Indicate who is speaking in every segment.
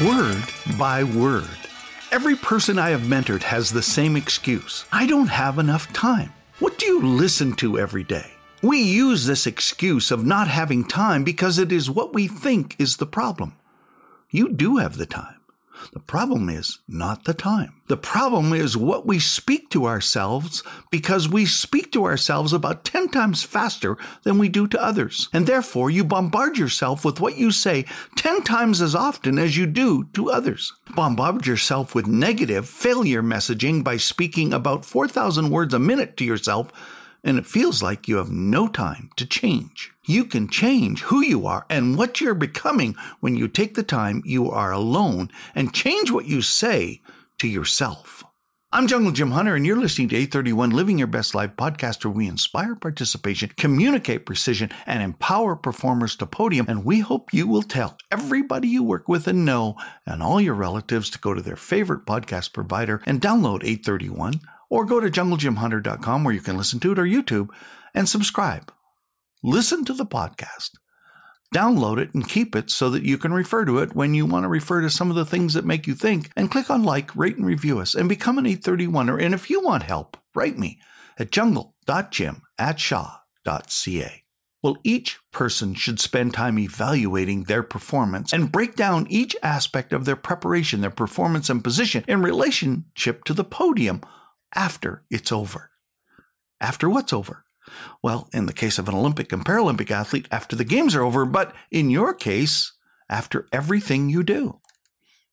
Speaker 1: word by word. Every person I have mentored has the same excuse I don't have enough time. What do you listen to every day? We use this excuse of not having time because it is what we think is the problem. You do have the time. The problem is not the time. The problem is what we speak to ourselves because we speak to ourselves about 10 times faster than we do to others. And therefore, you bombard yourself with what you say 10 times as often as you do to others. Bombard yourself with negative failure messaging by speaking about 4,000 words a minute to yourself and it feels like you have no time to change. You can change who you are and what you're becoming when you take the time you are alone and change what you say to yourself. I'm Jungle Jim Hunter, and you're listening to 831 Living Your Best Life podcast, where we inspire participation, communicate precision, and empower performers to podium. And we hope you will tell everybody you work with and know, and all your relatives to go to their favorite podcast provider and download 831 or go to junglejimhunter.com where you can listen to it or YouTube and subscribe. Listen to the podcast. Download it and keep it so that you can refer to it when you want to refer to some of the things that make you think. And click on like, rate, and review us and become an 831er. And if you want help, write me at jungle.jim at shaw.ca. Well, each person should spend time evaluating their performance and break down each aspect of their preparation, their performance, and position in relationship to the podium after it's over. After what's over? Well, in the case of an Olympic and Paralympic athlete, after the games are over, but in your case, after everything you do.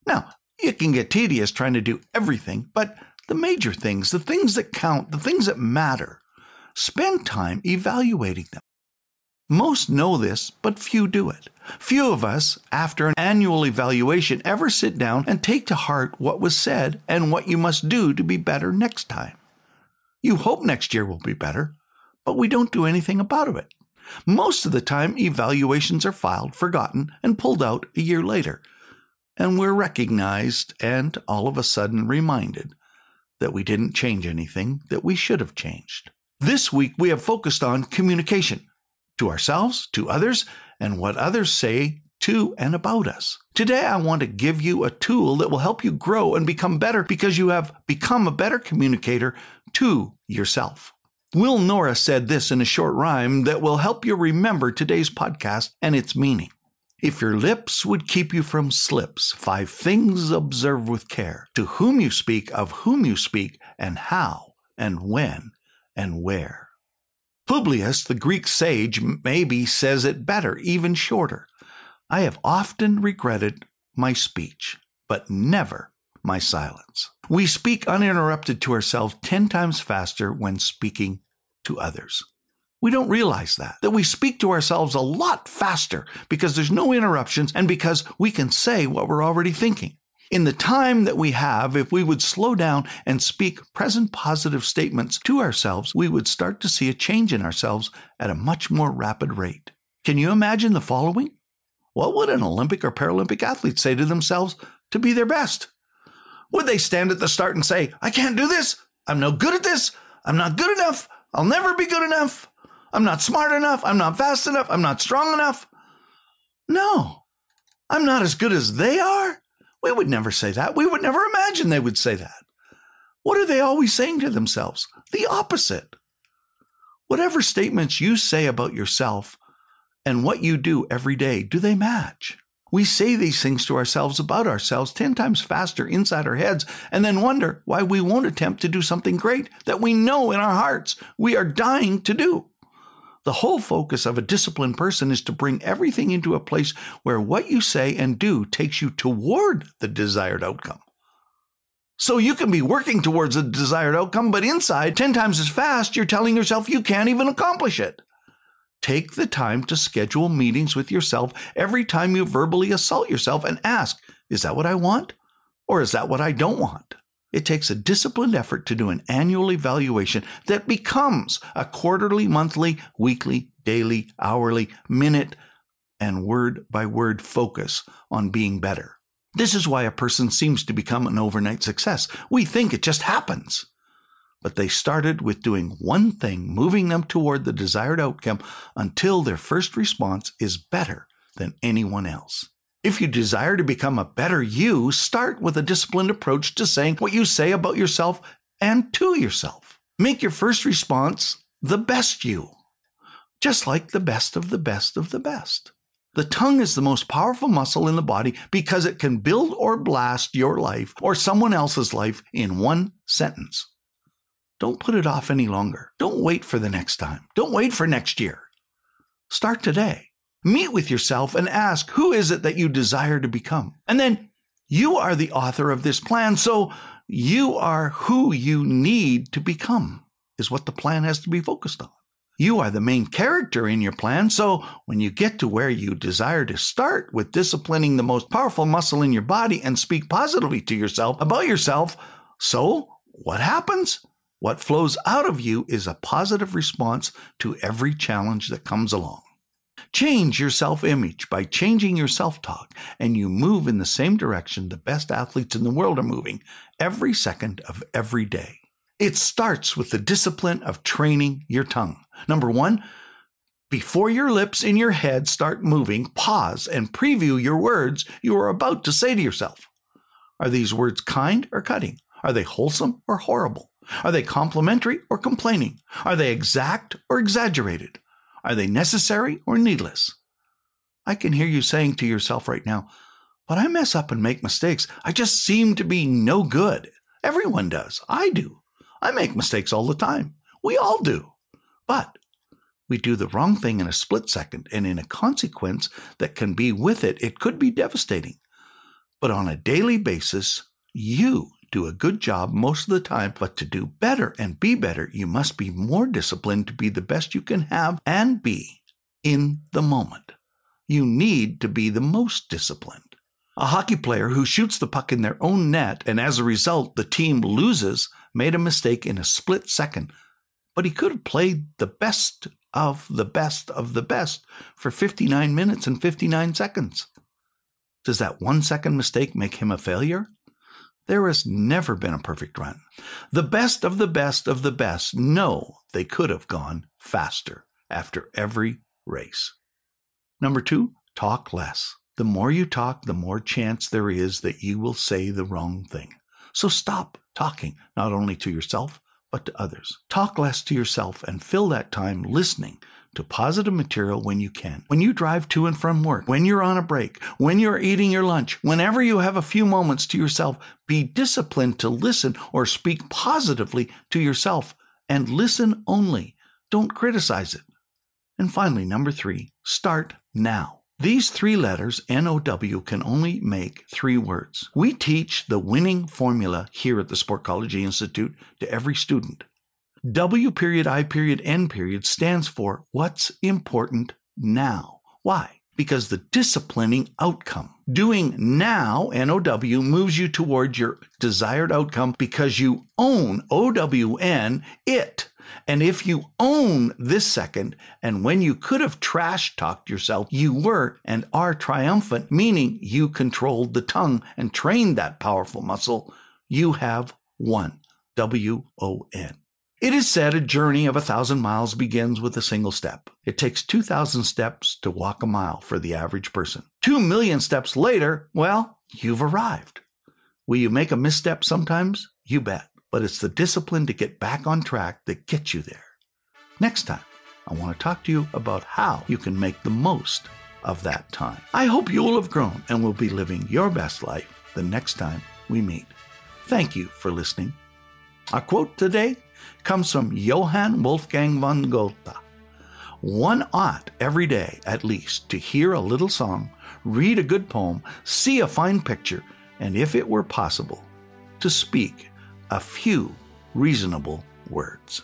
Speaker 1: Now, it can get tedious trying to do everything, but the major things, the things that count, the things that matter, spend time evaluating them. Most know this, but few do it. Few of us, after an annual evaluation, ever sit down and take to heart what was said and what you must do to be better next time. You hope next year will be better, but we don't do anything about it. Most of the time, evaluations are filed, forgotten, and pulled out a year later, and we're recognized and all of a sudden reminded that we didn't change anything that we should have changed. This week, we have focused on communication to ourselves, to others, and what others say to and about us. Today, I want to give you a tool that will help you grow and become better because you have become a better communicator to yourself. Will Norris said this in a short rhyme that will help you remember today's podcast and its meaning. If your lips would keep you from slips, five things observe with care. To whom you speak, of whom you speak, and how, and when, and where. Publius, the Greek sage, maybe says it better, even shorter. I have often regretted my speech, but never my silence. We speak uninterrupted to ourselves 10 times faster when speaking to others. We don't realize that, that we speak to ourselves a lot faster because there's no interruptions and because we can say what we're already thinking. In the time that we have, if we would slow down and speak present positive statements to ourselves, we would start to see a change in ourselves at a much more rapid rate. Can you imagine the following? What would an Olympic or Paralympic athlete say to themselves to be their best? Would they stand at the start and say, I can't do this? I'm no good at this. I'm not good enough. I'll never be good enough. I'm not smart enough. I'm not fast enough. I'm not strong enough. No, I'm not as good as they are. We would never say that. We would never imagine they would say that. What are they always saying to themselves? The opposite. Whatever statements you say about yourself and what you do every day, do they match? We say these things to ourselves about ourselves 10 times faster inside our heads and then wonder why we won't attempt to do something great that we know in our hearts we are dying to do. The whole focus of a disciplined person is to bring everything into a place where what you say and do takes you toward the desired outcome. So you can be working towards a desired outcome, but inside, 10 times as fast, you're telling yourself you can't even accomplish it. Take the time to schedule meetings with yourself every time you verbally assault yourself and ask, is that what I want? Or is that what I don't want? It takes a disciplined effort to do an annual evaluation that becomes a quarterly, monthly, weekly, daily, hourly, minute, and word by word focus on being better. This is why a person seems to become an overnight success. We think it just happens. But they started with doing one thing, moving them toward the desired outcome until their first response is better than anyone else. If you desire to become a better you, start with a disciplined approach to saying what you say about yourself and to yourself. Make your first response the best you, just like the best of the best of the best. The tongue is the most powerful muscle in the body because it can build or blast your life or someone else's life in one sentence. Don't put it off any longer. Don't wait for the next time. Don't wait for next year. Start today. Meet with yourself and ask, who is it that you desire to become? And then you are the author of this plan, so you are who you need to become, is what the plan has to be focused on. You are the main character in your plan, so when you get to where you desire to start with disciplining the most powerful muscle in your body and speak positively to yourself about yourself, so what happens? What flows out of you is a positive response to every challenge that comes along. Change your self image by changing your self talk, and you move in the same direction the best athletes in the world are moving every second of every day. It starts with the discipline of training your tongue. Number one, before your lips in your head start moving, pause and preview your words you are about to say to yourself. Are these words kind or cutting? Are they wholesome or horrible? Are they complimentary or complaining? Are they exact or exaggerated? Are they necessary or needless? I can hear you saying to yourself right now, but I mess up and make mistakes. I just seem to be no good. Everyone does. I do. I make mistakes all the time. We all do. But we do the wrong thing in a split second, and in a consequence that can be with it, it could be devastating. But on a daily basis, you do a good job most of the time, but to do better and be better, you must be more disciplined to be the best you can have and be in the moment. You need to be the most disciplined. A hockey player who shoots the puck in their own net and as a result the team loses made a mistake in a split second, but he could have played the best of the best of the best for 59 minutes and 59 seconds. Does that one second mistake make him a failure? There has never been a perfect run. The best of the best of the best know they could have gone faster after every race. Number two, talk less. The more you talk, the more chance there is that you will say the wrong thing. So stop talking, not only to yourself, but to others. Talk less to yourself and fill that time listening to positive material when you can. When you drive to and from work, when you're on a break, when you're eating your lunch, whenever you have a few moments to yourself, be disciplined to listen or speak positively to yourself and listen only. Don't criticize it. And finally, number three, start now. These three letters, N-O-W, can only make three words. We teach the winning formula here at the Sportology Institute to every student. W period I period N period stands for what's important now. Why? Because the disciplining outcome. Doing now, N-O-W, moves you toward your desired outcome because you own O-W-N, it. And if you own this second, and when you could have trash talked yourself, you were and are triumphant, meaning you controlled the tongue and trained that powerful muscle, you have won. W O N. It is said a journey of a thousand miles begins with a single step. It takes 2,000 steps to walk a mile for the average person. Two million steps later, well, you've arrived. Will you make a misstep sometimes? You bet but it's the discipline to get back on track that gets you there. Next time, I want to talk to you about how you can make the most of that time. I hope you will have grown and will be living your best life the next time we meet. Thank you for listening. Our quote today comes from Johann Wolfgang von Goethe. One ought every day, at least, to hear a little song, read a good poem, see a fine picture, and if it were possible, to speak a few reasonable words.